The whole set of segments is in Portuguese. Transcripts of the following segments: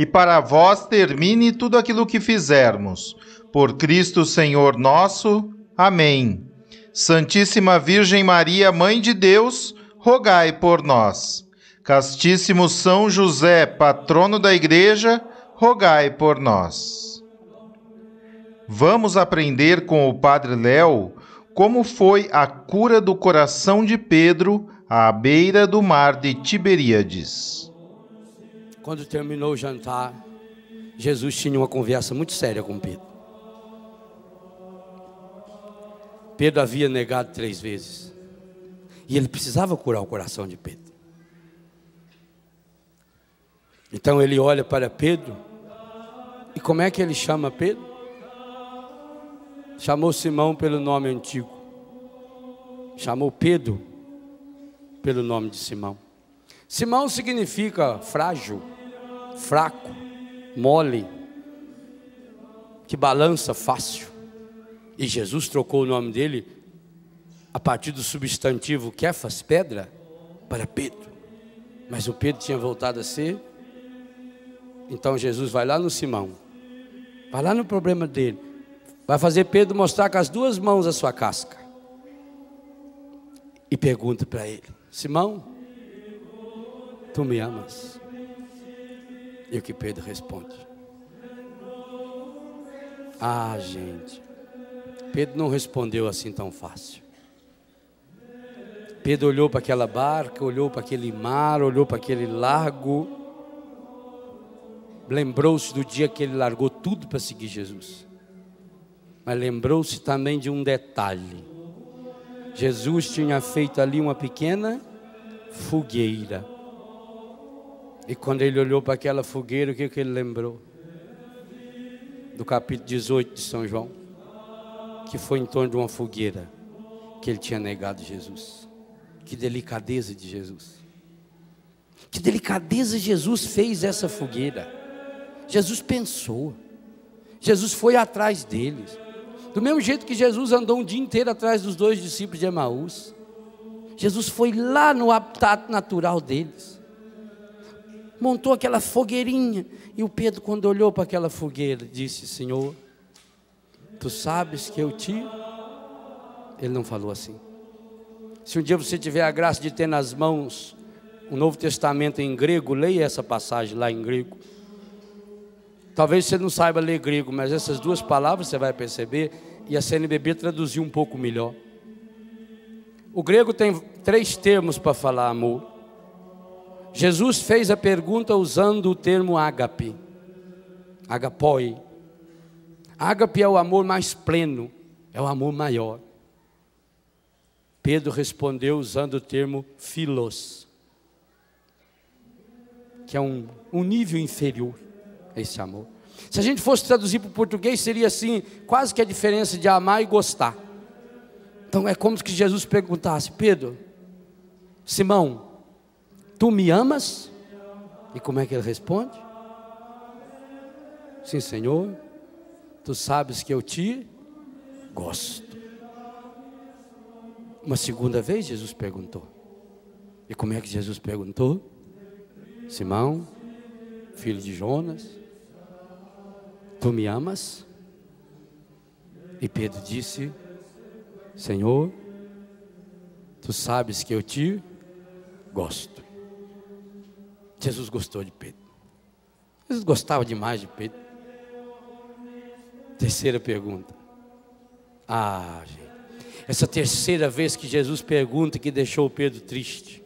e para vós termine tudo aquilo que fizermos. Por Cristo Senhor nosso. Amém. Santíssima Virgem Maria, Mãe de Deus, rogai por nós. Castíssimo São José, patrono da Igreja, rogai por nós. Vamos aprender com o Padre Léo como foi a cura do coração de Pedro à beira do mar de Tiberíades. Quando terminou o jantar, Jesus tinha uma conversa muito séria com Pedro. Pedro havia negado três vezes. E ele precisava curar o coração de Pedro. Então ele olha para Pedro. E como é que ele chama Pedro? Chamou Simão pelo nome antigo. Chamou Pedro pelo nome de Simão. Simão significa frágil, fraco, mole, que balança fácil. E Jesus trocou o nome dele a partir do substantivo Kefas, pedra, para Pedro. Mas o Pedro tinha voltado a ser. Então Jesus vai lá no Simão, vai lá no problema dele, vai fazer Pedro mostrar com as duas mãos a sua casca. E pergunta para ele: Simão, tu me amas? E o que Pedro responde? Ah, gente, Pedro não respondeu assim tão fácil. Pedro olhou para aquela barca, olhou para aquele mar, olhou para aquele lago, lembrou-se do dia que ele largou tudo para seguir Jesus. Mas lembrou-se também de um detalhe. Jesus tinha feito ali uma pequena fogueira. E quando ele olhou para aquela fogueira, o que, que ele lembrou? Do capítulo 18 de São João, que foi em torno de uma fogueira que ele tinha negado Jesus. Que delicadeza de Jesus. Que delicadeza Jesus fez essa fogueira. Jesus pensou. Jesus foi atrás deles. Do mesmo jeito que Jesus andou um dia inteiro atrás dos dois discípulos de Emaús. Jesus foi lá no habitat natural deles. Montou aquela fogueirinha. E o Pedro, quando olhou para aquela fogueira, disse: Senhor, tu sabes que eu te. Ele não falou assim. Se um dia você tiver a graça de ter nas mãos o Novo Testamento em grego, leia essa passagem lá em grego. Talvez você não saiba ler grego, mas essas duas palavras você vai perceber e a CNBB traduziu um pouco melhor. O grego tem três termos para falar amor. Jesus fez a pergunta usando o termo ágape, agapoi. Ágape é o amor mais pleno, é o amor maior. Pedro respondeu usando o termo filos, que é um, um nível inferior a esse amor. Se a gente fosse traduzir para o português, seria assim, quase que a diferença de amar e gostar. Então é como se Jesus perguntasse: Pedro, Simão, tu me amas? E como é que ele responde? Sim, Senhor, tu sabes que eu te gosto. Uma segunda vez Jesus perguntou. E como é que Jesus perguntou? Simão, filho de Jonas, tu me amas? E Pedro disse: Senhor, tu sabes que eu te gosto. Jesus gostou de Pedro. Jesus gostava demais de Pedro. Terceira pergunta: Ah, gente. Essa terceira vez que Jesus pergunta que deixou Pedro triste,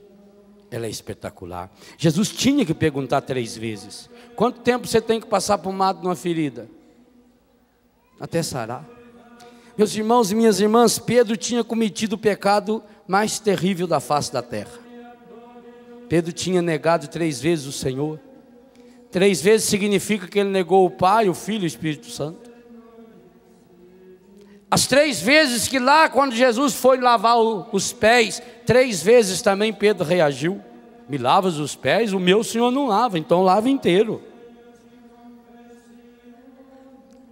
ela é espetacular. Jesus tinha que perguntar três vezes: quanto tempo você tem que passar pomado numa ferida? Até sarar. Meus irmãos e minhas irmãs, Pedro tinha cometido o pecado mais terrível da face da terra. Pedro tinha negado três vezes o Senhor. Três vezes significa que ele negou o Pai, o Filho e o Espírito Santo. As três vezes que lá, quando Jesus foi lavar os pés, três vezes também Pedro reagiu: Me lavas os pés? O meu Senhor não lava, então lava inteiro.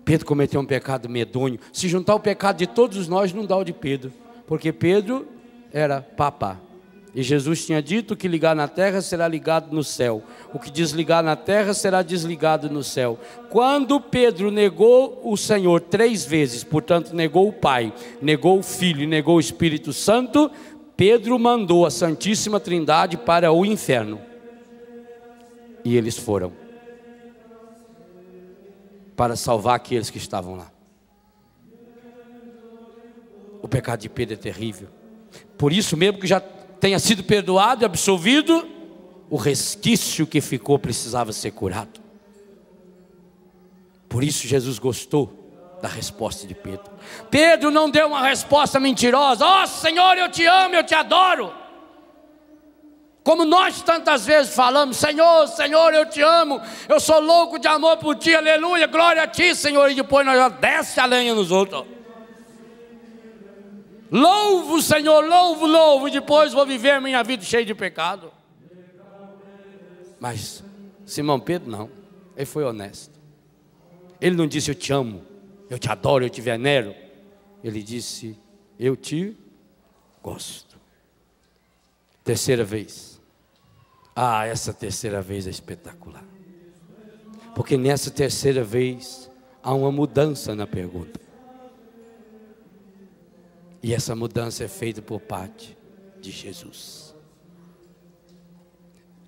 Pedro cometeu um pecado medonho. Se juntar o pecado de todos nós, não dá o de Pedro, porque Pedro era papá. E Jesus tinha dito: que ligar na terra será ligado no céu, o que desligar na terra será desligado no céu. Quando Pedro negou o Senhor três vezes, portanto, negou o Pai, negou o Filho e negou o Espírito Santo, Pedro mandou a Santíssima Trindade para o inferno. E eles foram para salvar aqueles que estavam lá. O pecado de Pedro é terrível. Por isso mesmo que já tenha sido perdoado e absolvido, o resquício que ficou precisava ser curado. Por isso Jesus gostou da resposta de Pedro. Pedro não deu uma resposta mentirosa: Ó oh, Senhor, eu te amo, eu te adoro. Como nós tantas vezes falamos, Senhor, Senhor, eu te amo, eu sou louco de amor por ti, aleluia, glória a ti, Senhor, e depois nós já desce a lenha nos outros. Louvo, Senhor, louvo, louvo, e depois vou viver minha vida cheia de pecado. Mas Simão Pedro não, ele foi honesto. Ele não disse eu te amo, eu te adoro, eu te venero. Ele disse eu te gosto. Terceira vez. Ah, essa terceira vez é espetacular. Porque nessa terceira vez há uma mudança na pergunta. E essa mudança é feita por parte de Jesus.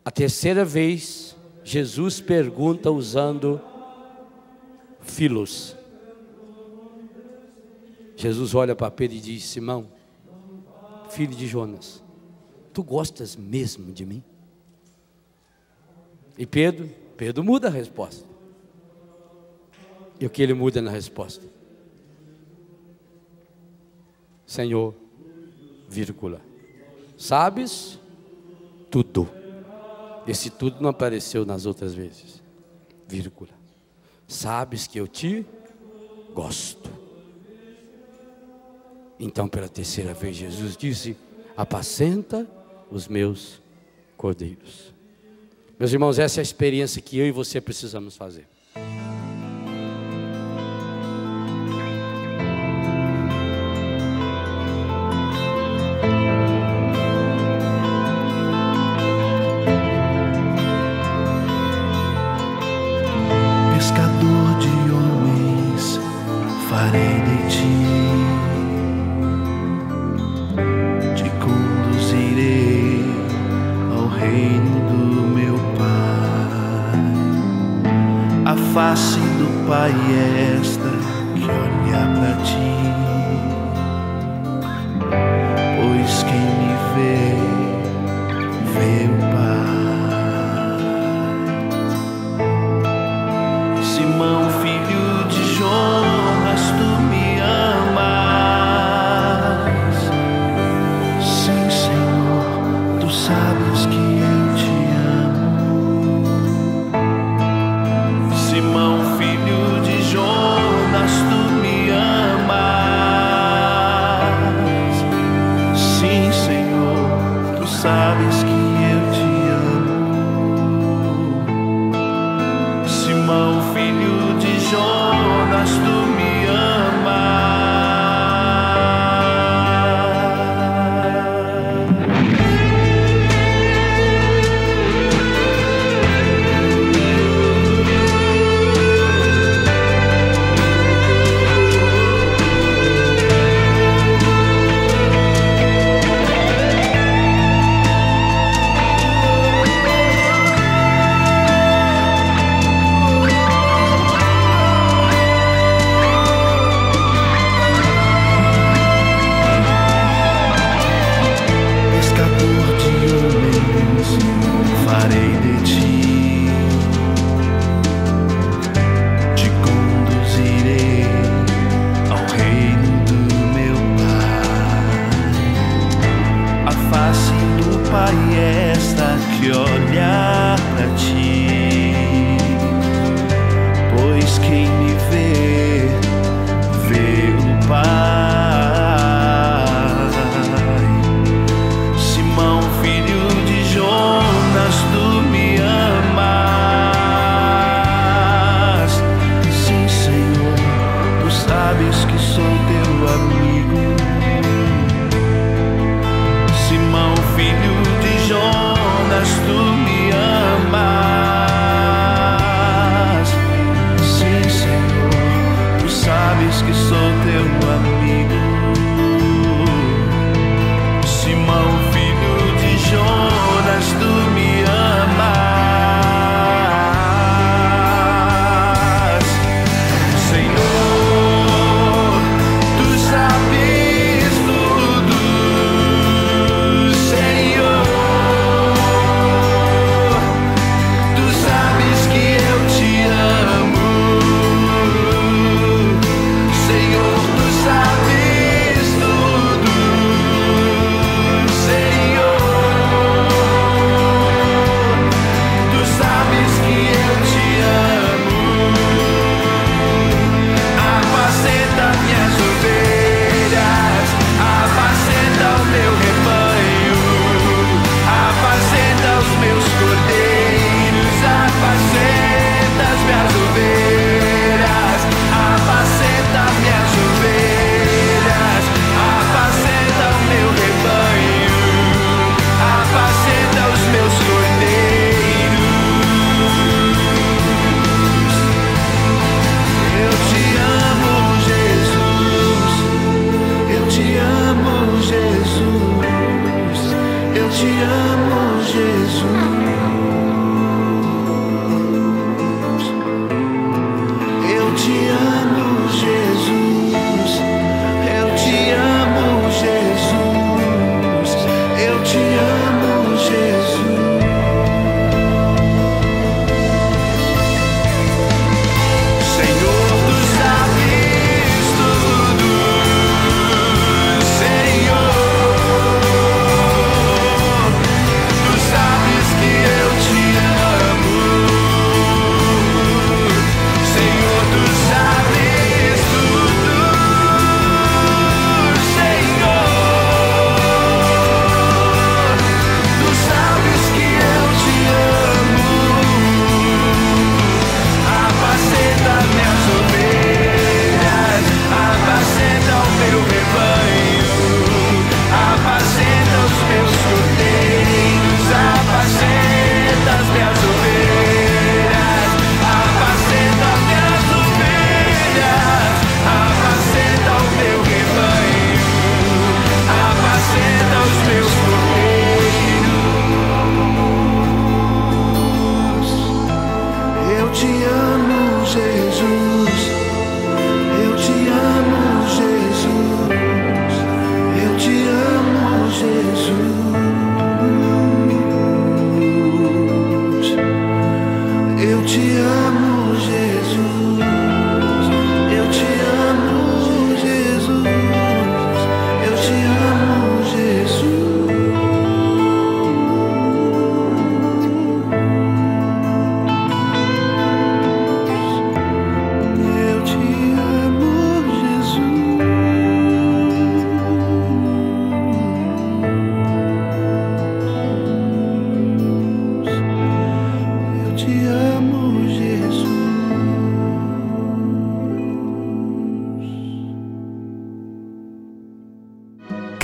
A terceira vez, Jesus pergunta usando filos. Jesus olha para Pedro e diz: Simão, filho de Jonas, tu gostas mesmo de mim? E Pedro, Pedro muda a resposta. E o que ele muda na resposta? Senhor, vírgula. Sabes tudo. Esse tudo não apareceu nas outras vezes. Vírgula. Sabes que eu te gosto. Então, pela terceira vez, Jesus disse: Apacenta os meus cordeiros. Meus irmãos, essa é a experiência que eu e você precisamos fazer.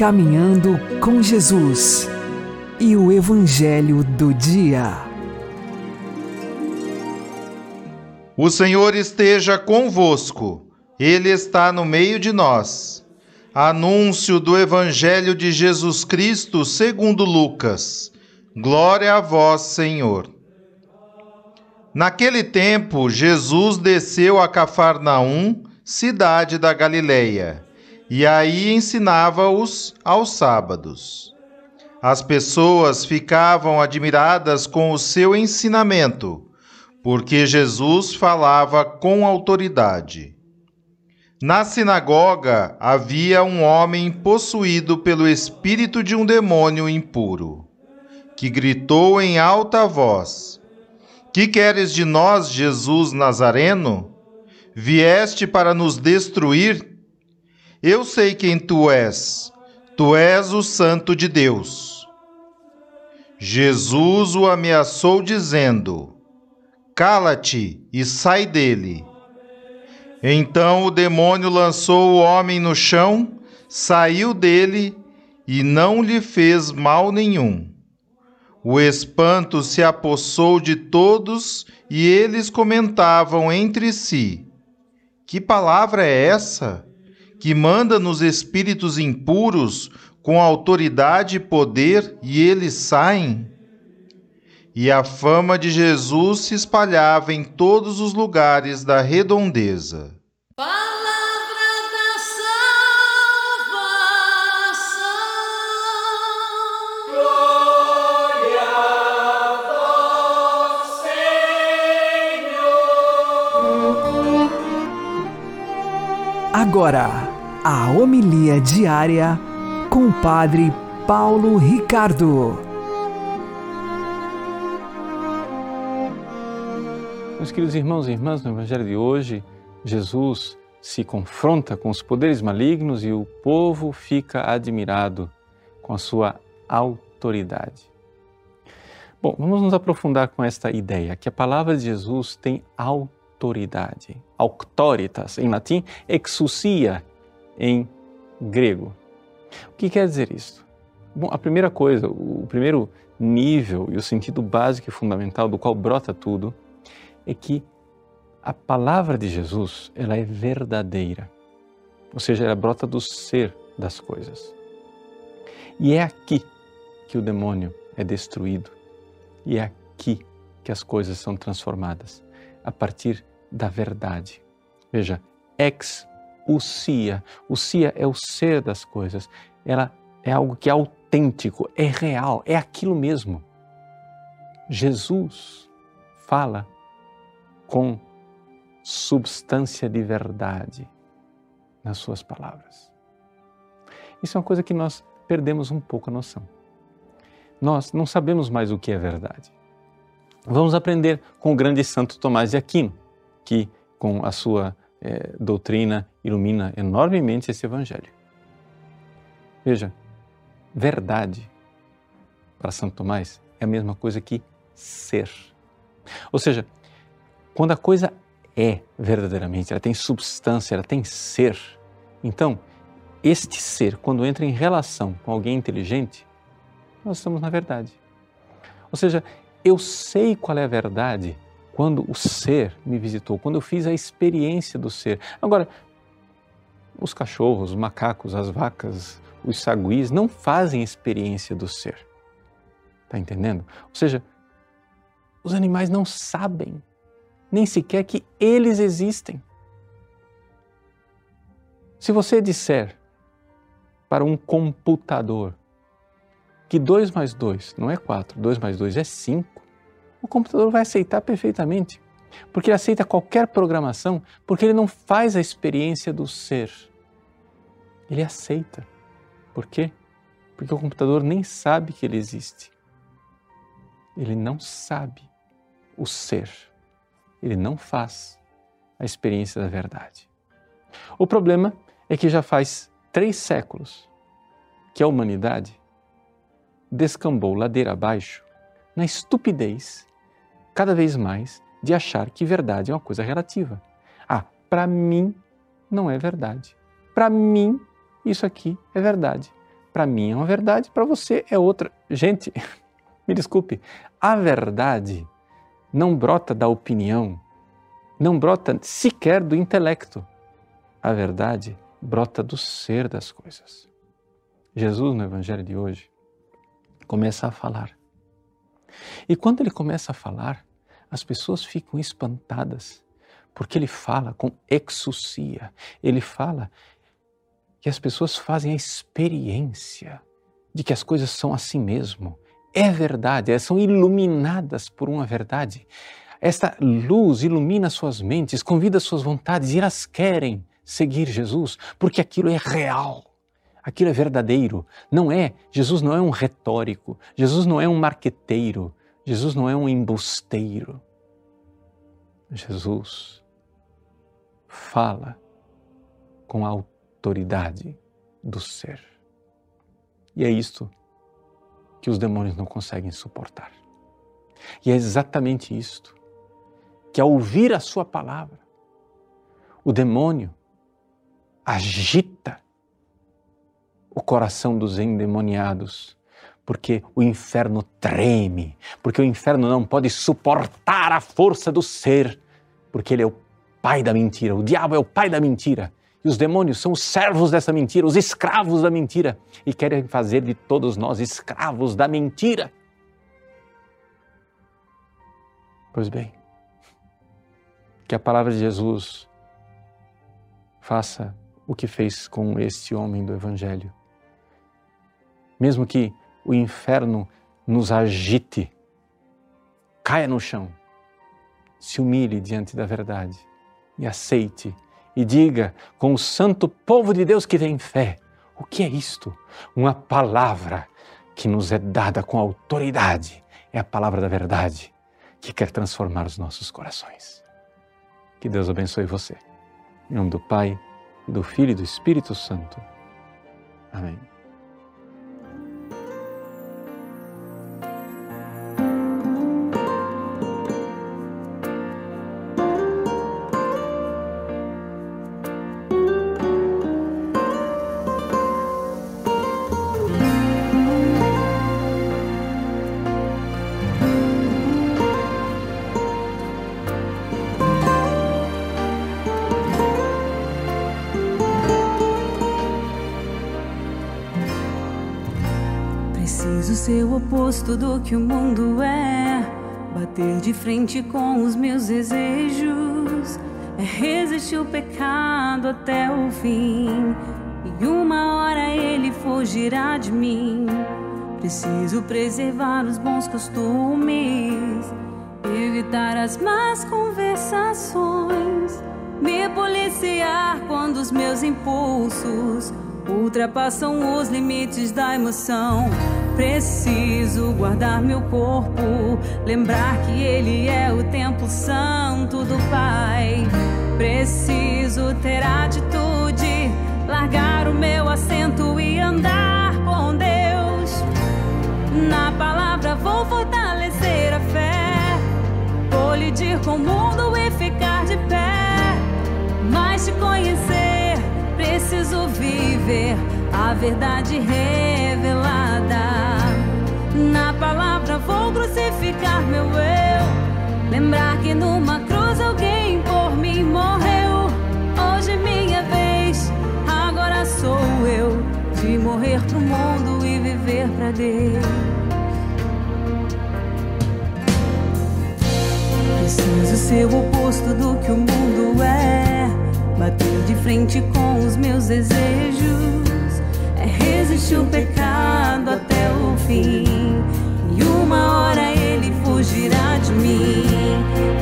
Caminhando com Jesus e o Evangelho do Dia. O Senhor esteja convosco, Ele está no meio de nós. Anúncio do Evangelho de Jesus Cristo segundo Lucas. Glória a vós, Senhor. Naquele tempo, Jesus desceu a Cafarnaum, cidade da Galileia e aí ensinava-os aos sábados. As pessoas ficavam admiradas com o seu ensinamento, porque Jesus falava com autoridade. Na sinagoga havia um homem possuído pelo espírito de um demônio impuro, que gritou em alta voz: Que queres de nós, Jesus Nazareno? Vieste para nos destruir? Eu sei quem tu és. Tu és o Santo de Deus. Jesus o ameaçou, dizendo: Cala-te e sai dele. Então o demônio lançou o homem no chão, saiu dele e não lhe fez mal nenhum. O espanto se apossou de todos e eles comentavam entre si: Que palavra é essa? Que manda nos espíritos impuros com autoridade e poder e eles saem? E a fama de Jesus se espalhava em todos os lugares da redondeza. Agora a homilia diária com o Padre Paulo Ricardo. Meus queridos irmãos e irmãs, no Evangelho de hoje, Jesus se confronta com os poderes malignos e o povo fica admirado com a sua autoridade. Bom, vamos nos aprofundar com esta ideia que a palavra de Jesus tem autoridade, auctoritas em latim, exousia em grego. O que quer dizer isso? Bom, a primeira coisa, o primeiro nível e o sentido básico e fundamental do qual brota tudo é que a palavra de Jesus ela é verdadeira, ou seja, ela brota do ser das coisas. E é aqui que o demônio é destruído e é aqui que as coisas são transformadas a partir da verdade. Veja, ex o Cia. O Cia é o ser das coisas. Ela é algo que é autêntico, é real, é aquilo mesmo. Jesus fala com substância de verdade nas suas palavras. Isso é uma coisa que nós perdemos um pouco a noção. Nós não sabemos mais o que é verdade. Vamos aprender com o grande santo Tomás de Aquino, que com a sua é, doutrina ilumina enormemente esse Evangelho. Veja, verdade para Santo Tomás é a mesma coisa que ser. Ou seja, quando a coisa é verdadeiramente, ela tem substância, ela tem ser, então este ser, quando entra em relação com alguém inteligente, nós estamos na verdade. Ou seja, eu sei qual é a verdade quando o ser me visitou, quando eu fiz a experiência do ser. Agora, os cachorros, os macacos, as vacas, os saguis não fazem experiência do ser. Está entendendo? Ou seja, os animais não sabem nem sequer que eles existem. Se você disser para um computador que 2 mais 2 não é 4, 2 mais 2 é 5, o computador vai aceitar perfeitamente, porque ele aceita qualquer programação, porque ele não faz a experiência do ser. Ele aceita. Por quê? Porque o computador nem sabe que ele existe. Ele não sabe o ser. Ele não faz a experiência da verdade. O problema é que já faz três séculos que a humanidade descambou ladeira abaixo na estupidez cada vez mais de achar que verdade é uma coisa relativa. Ah, para mim não é verdade. Para mim isso aqui é verdade. para mim é uma verdade, para você é outra. Gente, me desculpe, a verdade não brota da opinião, não brota sequer do intelecto. A verdade brota do ser das coisas. Jesus, no Evangelho de hoje, começa a falar. E quando ele começa a falar, as pessoas ficam espantadas, porque ele fala com exucia, ele fala que as pessoas fazem a experiência de que as coisas são assim mesmo. É verdade, elas são iluminadas por uma verdade. Esta luz ilumina suas mentes, convida suas vontades e elas querem seguir Jesus porque aquilo é real. Aquilo é verdadeiro. Não é, Jesus não é um retórico, Jesus não é um marqueteiro, Jesus não é um embusteiro. Jesus fala com a autoridade do ser. E é isto que os demônios não conseguem suportar. E é exatamente isto que, ao ouvir a Sua palavra, o demônio agita o coração dos endemoniados, porque o inferno treme, porque o inferno não pode suportar a força do ser, porque ele é o pai da mentira, o diabo é o pai da mentira. E os demônios são os servos dessa mentira, os escravos da mentira, e querem fazer de todos nós escravos da mentira. Pois bem, que a palavra de Jesus faça o que fez com este homem do Evangelho. Mesmo que o inferno nos agite, caia no chão, se humilhe diante da verdade e aceite e diga com o santo povo de Deus que tem fé: o que é isto? Uma palavra que nos é dada com autoridade. É a palavra da verdade que quer transformar os nossos corações. Que Deus abençoe você. Em nome do Pai, do Filho e do Espírito Santo. Amém. Oposto do que o mundo é. Bater de frente com os meus desejos é resistir o pecado até o fim. E uma hora ele fugirá de mim. Preciso preservar os bons costumes, evitar as más conversações, me policiar quando os meus impulsos ultrapassam os limites da emoção. Preciso guardar meu corpo, lembrar que Ele é o templo santo do Pai. Preciso ter atitude, largar o meu assento e andar com Deus. Na palavra vou fortalecer a fé, colidir com o mundo e ficar de pé. Mas te conhecer, preciso viver a verdade revelada. Na palavra vou crucificar meu eu. Lembrar que numa cruz alguém por mim morreu. Hoje minha vez, agora sou eu. De morrer pro mundo e viver pra Deus. Preciso ser o oposto do que o mundo é. Bater de frente com os meus desejos é resistir o pecado até fim. E uma hora ele fugirá de mim.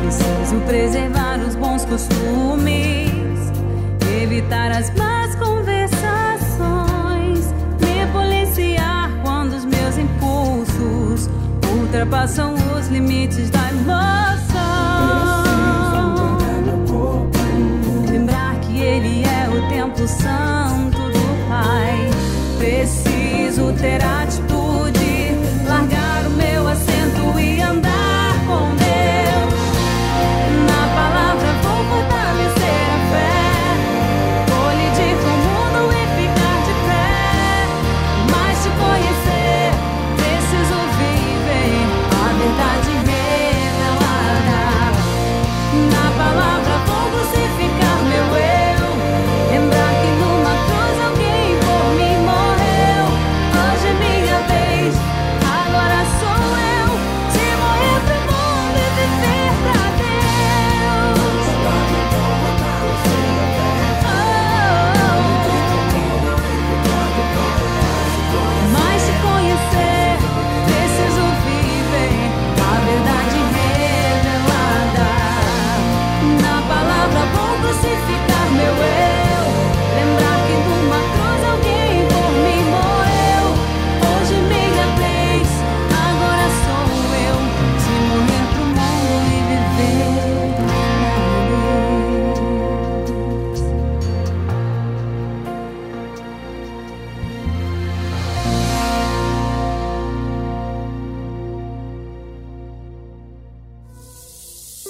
Preciso preservar os bons costumes, evitar as más conversações, me policiar quando os meus impulsos ultrapassam os limites da emoção. Lembrar que ele é o templo santo do Pai Preciso ter atitude,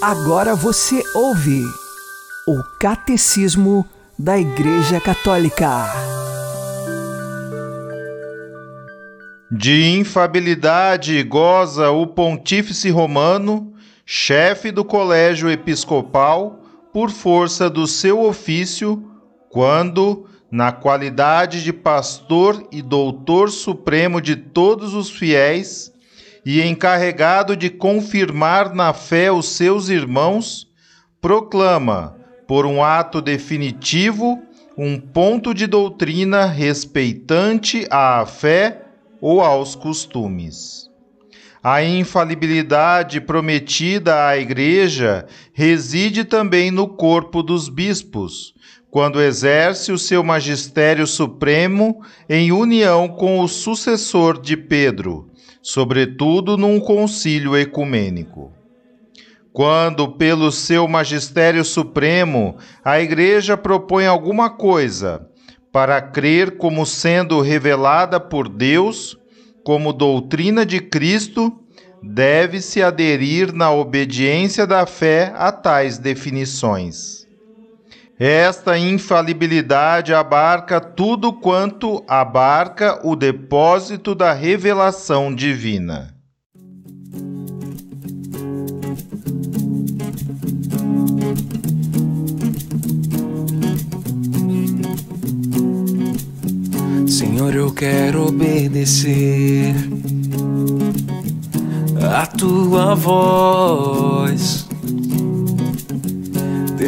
Agora você ouve o Catecismo da Igreja Católica. De infabilidade goza o Pontífice Romano, chefe do Colégio Episcopal, por força do seu ofício, quando, na qualidade de pastor e doutor supremo de todos os fiéis, e encarregado de confirmar na fé os seus irmãos, proclama, por um ato definitivo, um ponto de doutrina respeitante à fé ou aos costumes. A infalibilidade prometida à Igreja reside também no corpo dos bispos, quando exerce o seu magistério supremo em união com o sucessor de Pedro, sobretudo num concílio ecumênico. Quando, pelo seu magistério supremo, a Igreja propõe alguma coisa para crer como sendo revelada por Deus, como doutrina de Cristo, deve-se aderir na obediência da fé a tais definições. Esta infalibilidade abarca tudo quanto abarca o depósito da revelação divina. Senhor, eu quero obedecer a tua voz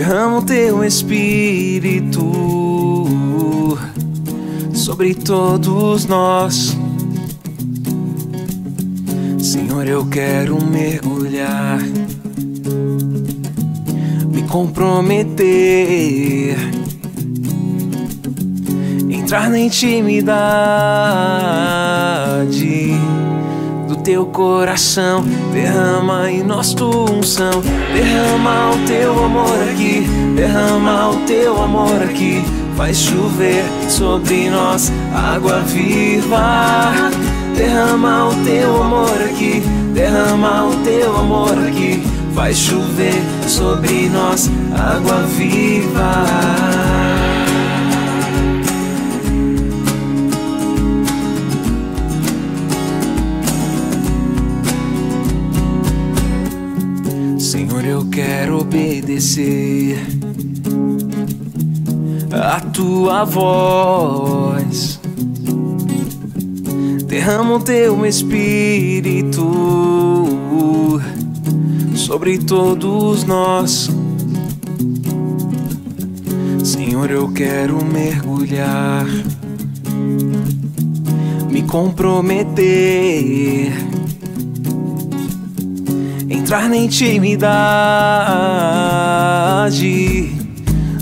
derrama o teu espírito sobre todos nós. Senhor, eu quero mergulhar, me comprometer, entrar na intimidade teu coração, derrama em nós tua unção, derrama o teu amor aqui, derrama o teu amor aqui, faz chover sobre nós água viva. Derrama o teu amor aqui, derrama o teu amor aqui, faz chover sobre nós água viva. Quero obedecer a tua voz. Derrama o teu espírito sobre todos nós. Senhor, eu quero mergulhar, me comprometer entrar na intimidade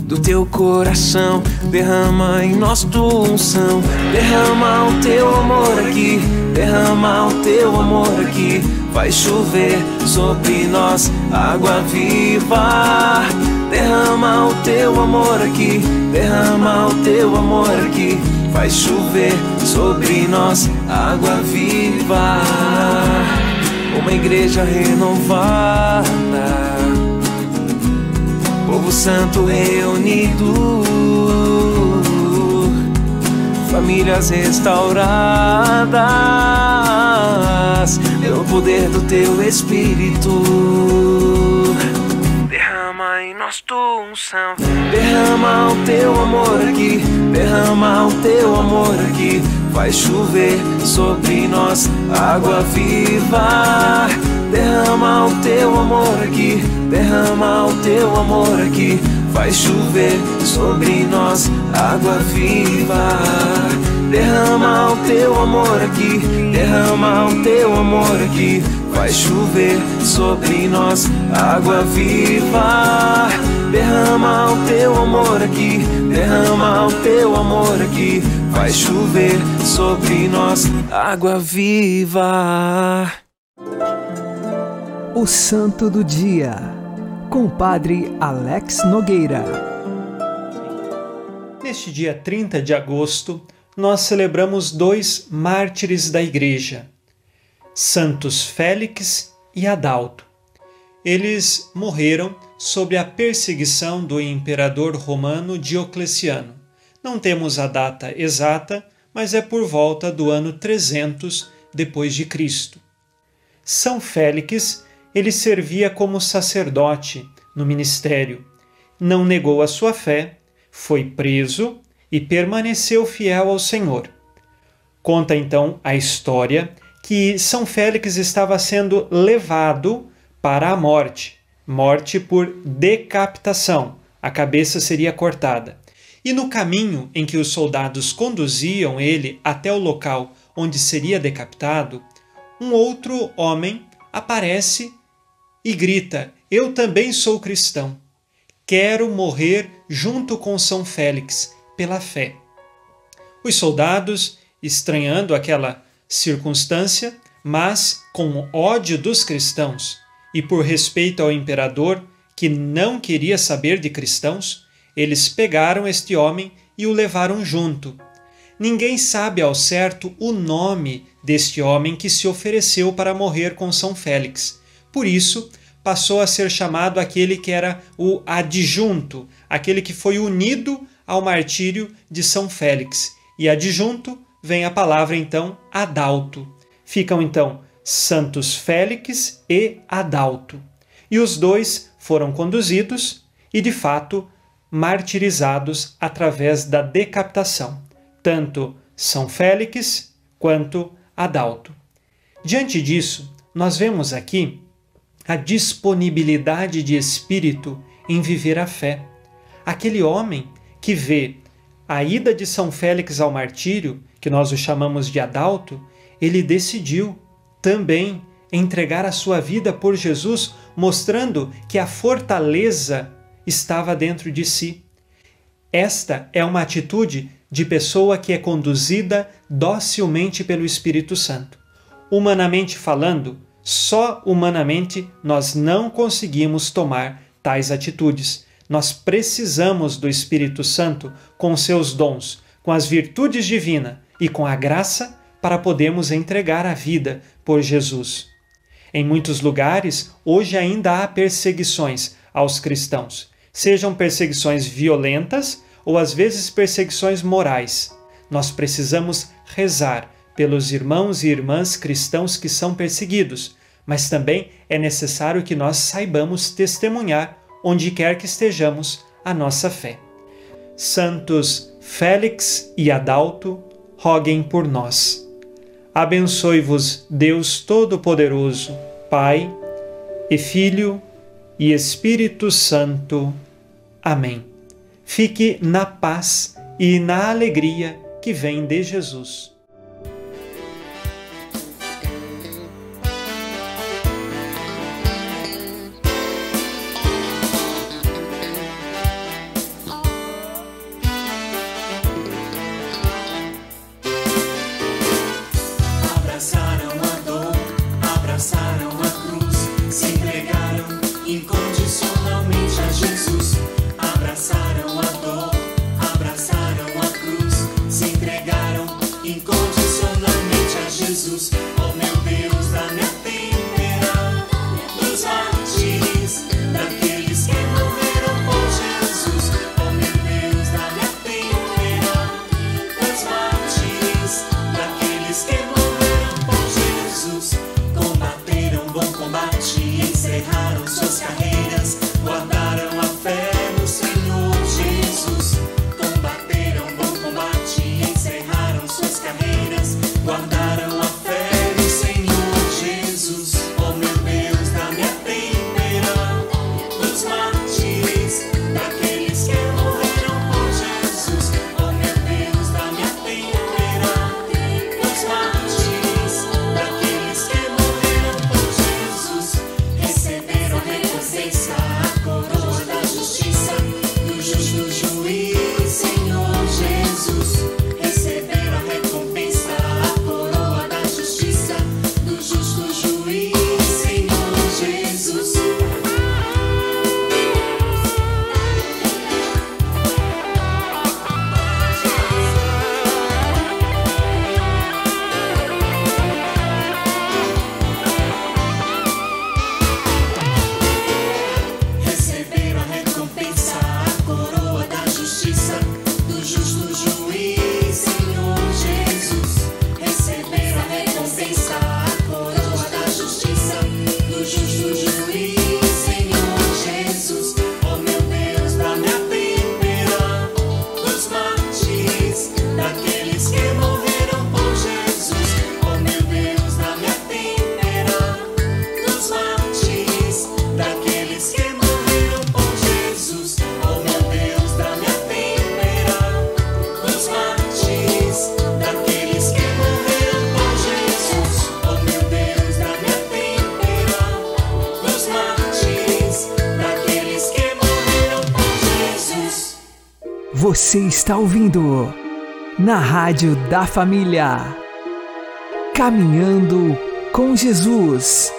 do teu coração. Derrama em nós tua unção, derrama o teu amor aqui, derrama o teu amor aqui. Vai chover sobre nós água viva. Derrama o teu amor aqui, derrama o teu amor aqui. Vai chover sobre nós água viva uma igreja renovada, povo santo reunido, famílias restauradas. Pelo poder do teu Espírito. Derrama em nós tua unção, derrama o teu amor aqui, derrama o teu amor aqui Vai chover sobre nós água viva. Derrama o teu amor aqui, derrama o teu amor aqui. Vai chover sobre nós água viva. Derrama o teu amor aqui, derrama o teu amor aqui. Vai chover sobre nós água viva. Derrama o teu amor aqui, derrama o teu amor aqui. Vai chover sobre nós água viva. O Santo do Dia, com o Padre Alex Nogueira. Neste dia 30 de agosto, nós celebramos dois mártires da Igreja, Santos Félix e Adalto. eles morreram sob a perseguição do imperador romano Diocleciano. Não temos a data exata, mas é por volta do ano 300 depois de Cristo. São Félix, ele servia como sacerdote no ministério. Não negou a sua fé, foi preso e permaneceu fiel ao Senhor. Conta então a história que São Félix estava sendo levado para a morte, morte por decapitação. A cabeça seria cortada. E no caminho em que os soldados conduziam ele até o local onde seria decapitado, um outro homem aparece e grita: Eu também sou cristão. Quero morrer junto com São Félix pela fé. Os soldados, estranhando aquela circunstância, mas com ódio dos cristãos e por respeito ao imperador, que não queria saber de cristãos, eles pegaram este homem e o levaram junto. Ninguém sabe ao certo o nome deste homem que se ofereceu para morrer com São Félix. Por isso, passou a ser chamado aquele que era o adjunto, aquele que foi unido ao martírio de São Félix. E adjunto vem a palavra então adalto. Ficam então Santos Félix e Adalto. E os dois foram conduzidos e, de fato, martirizados através da decapitação, tanto São Félix quanto Adalto. Diante disso, nós vemos aqui a disponibilidade de espírito em viver a fé. Aquele homem que vê a ida de São Félix ao martírio, que nós o chamamos de Adalto, ele decidiu também entregar a sua vida por Jesus, mostrando que a fortaleza estava dentro de si. Esta é uma atitude de pessoa que é conduzida docilmente pelo Espírito Santo. Humanamente falando, só humanamente nós não conseguimos tomar tais atitudes. Nós precisamos do Espírito Santo com seus dons, com as virtudes divinas e com a graça para podermos entregar a vida por Jesus. Em muitos lugares, hoje ainda há perseguições aos cristãos, sejam perseguições violentas ou às vezes perseguições morais. Nós precisamos rezar pelos irmãos e irmãs cristãos que são perseguidos, mas também é necessário que nós saibamos testemunhar, onde quer que estejamos, a nossa fé. Santos Félix e Adalto, roguem por nós. Abençoe-vos Deus Todo-Poderoso, Pai e Filho e Espírito Santo. Amém. Fique na paz e na alegria que vem de Jesus. Guardaram Você está ouvindo na Rádio da Família. Caminhando com Jesus.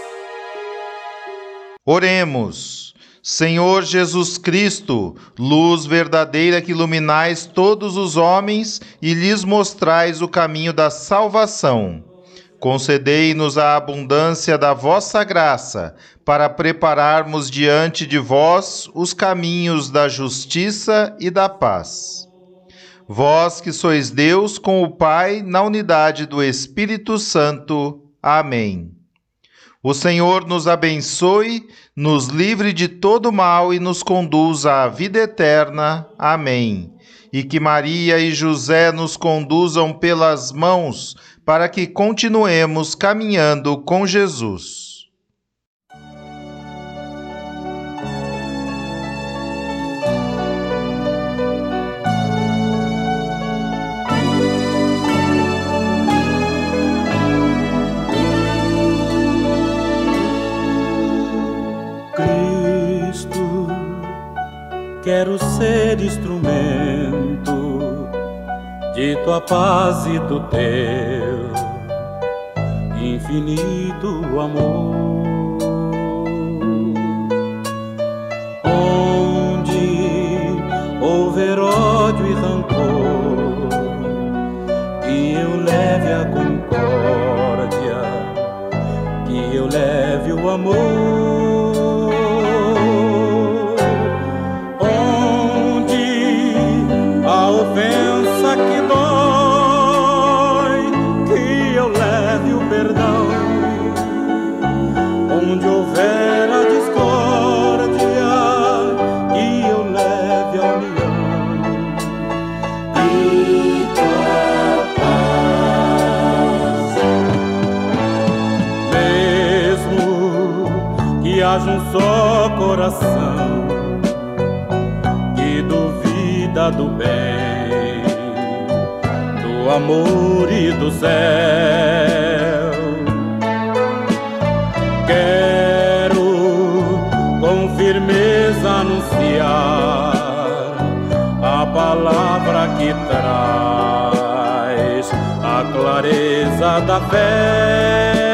Oremos. Senhor Jesus Cristo, luz verdadeira que iluminais todos os homens e lhes mostrais o caminho da salvação. Concedei-nos a abundância da vossa graça, para prepararmos diante de vós os caminhos da justiça e da paz. Vós que sois Deus com o Pai, na unidade do Espírito Santo. Amém. O Senhor nos abençoe, nos livre de todo mal e nos conduza à vida eterna. Amém. E que Maria e José nos conduzam pelas mãos para que continuemos caminhando com Jesus. Cristo, quero ser instrumento de tua paz e do teu infinito amor. Onde houver ódio e rancor, que eu leve a concórdia, que eu leve o amor. Coração que duvida do bem, do amor e do céu. Quero com firmeza anunciar a palavra que traz a clareza da fé.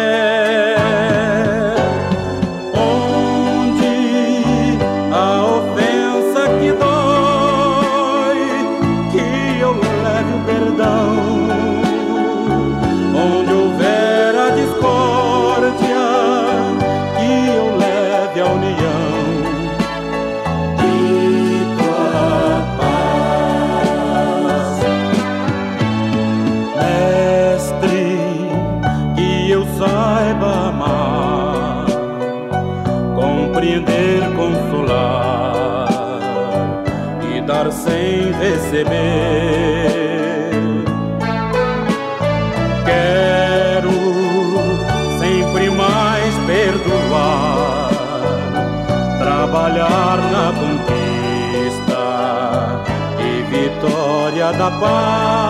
Bye.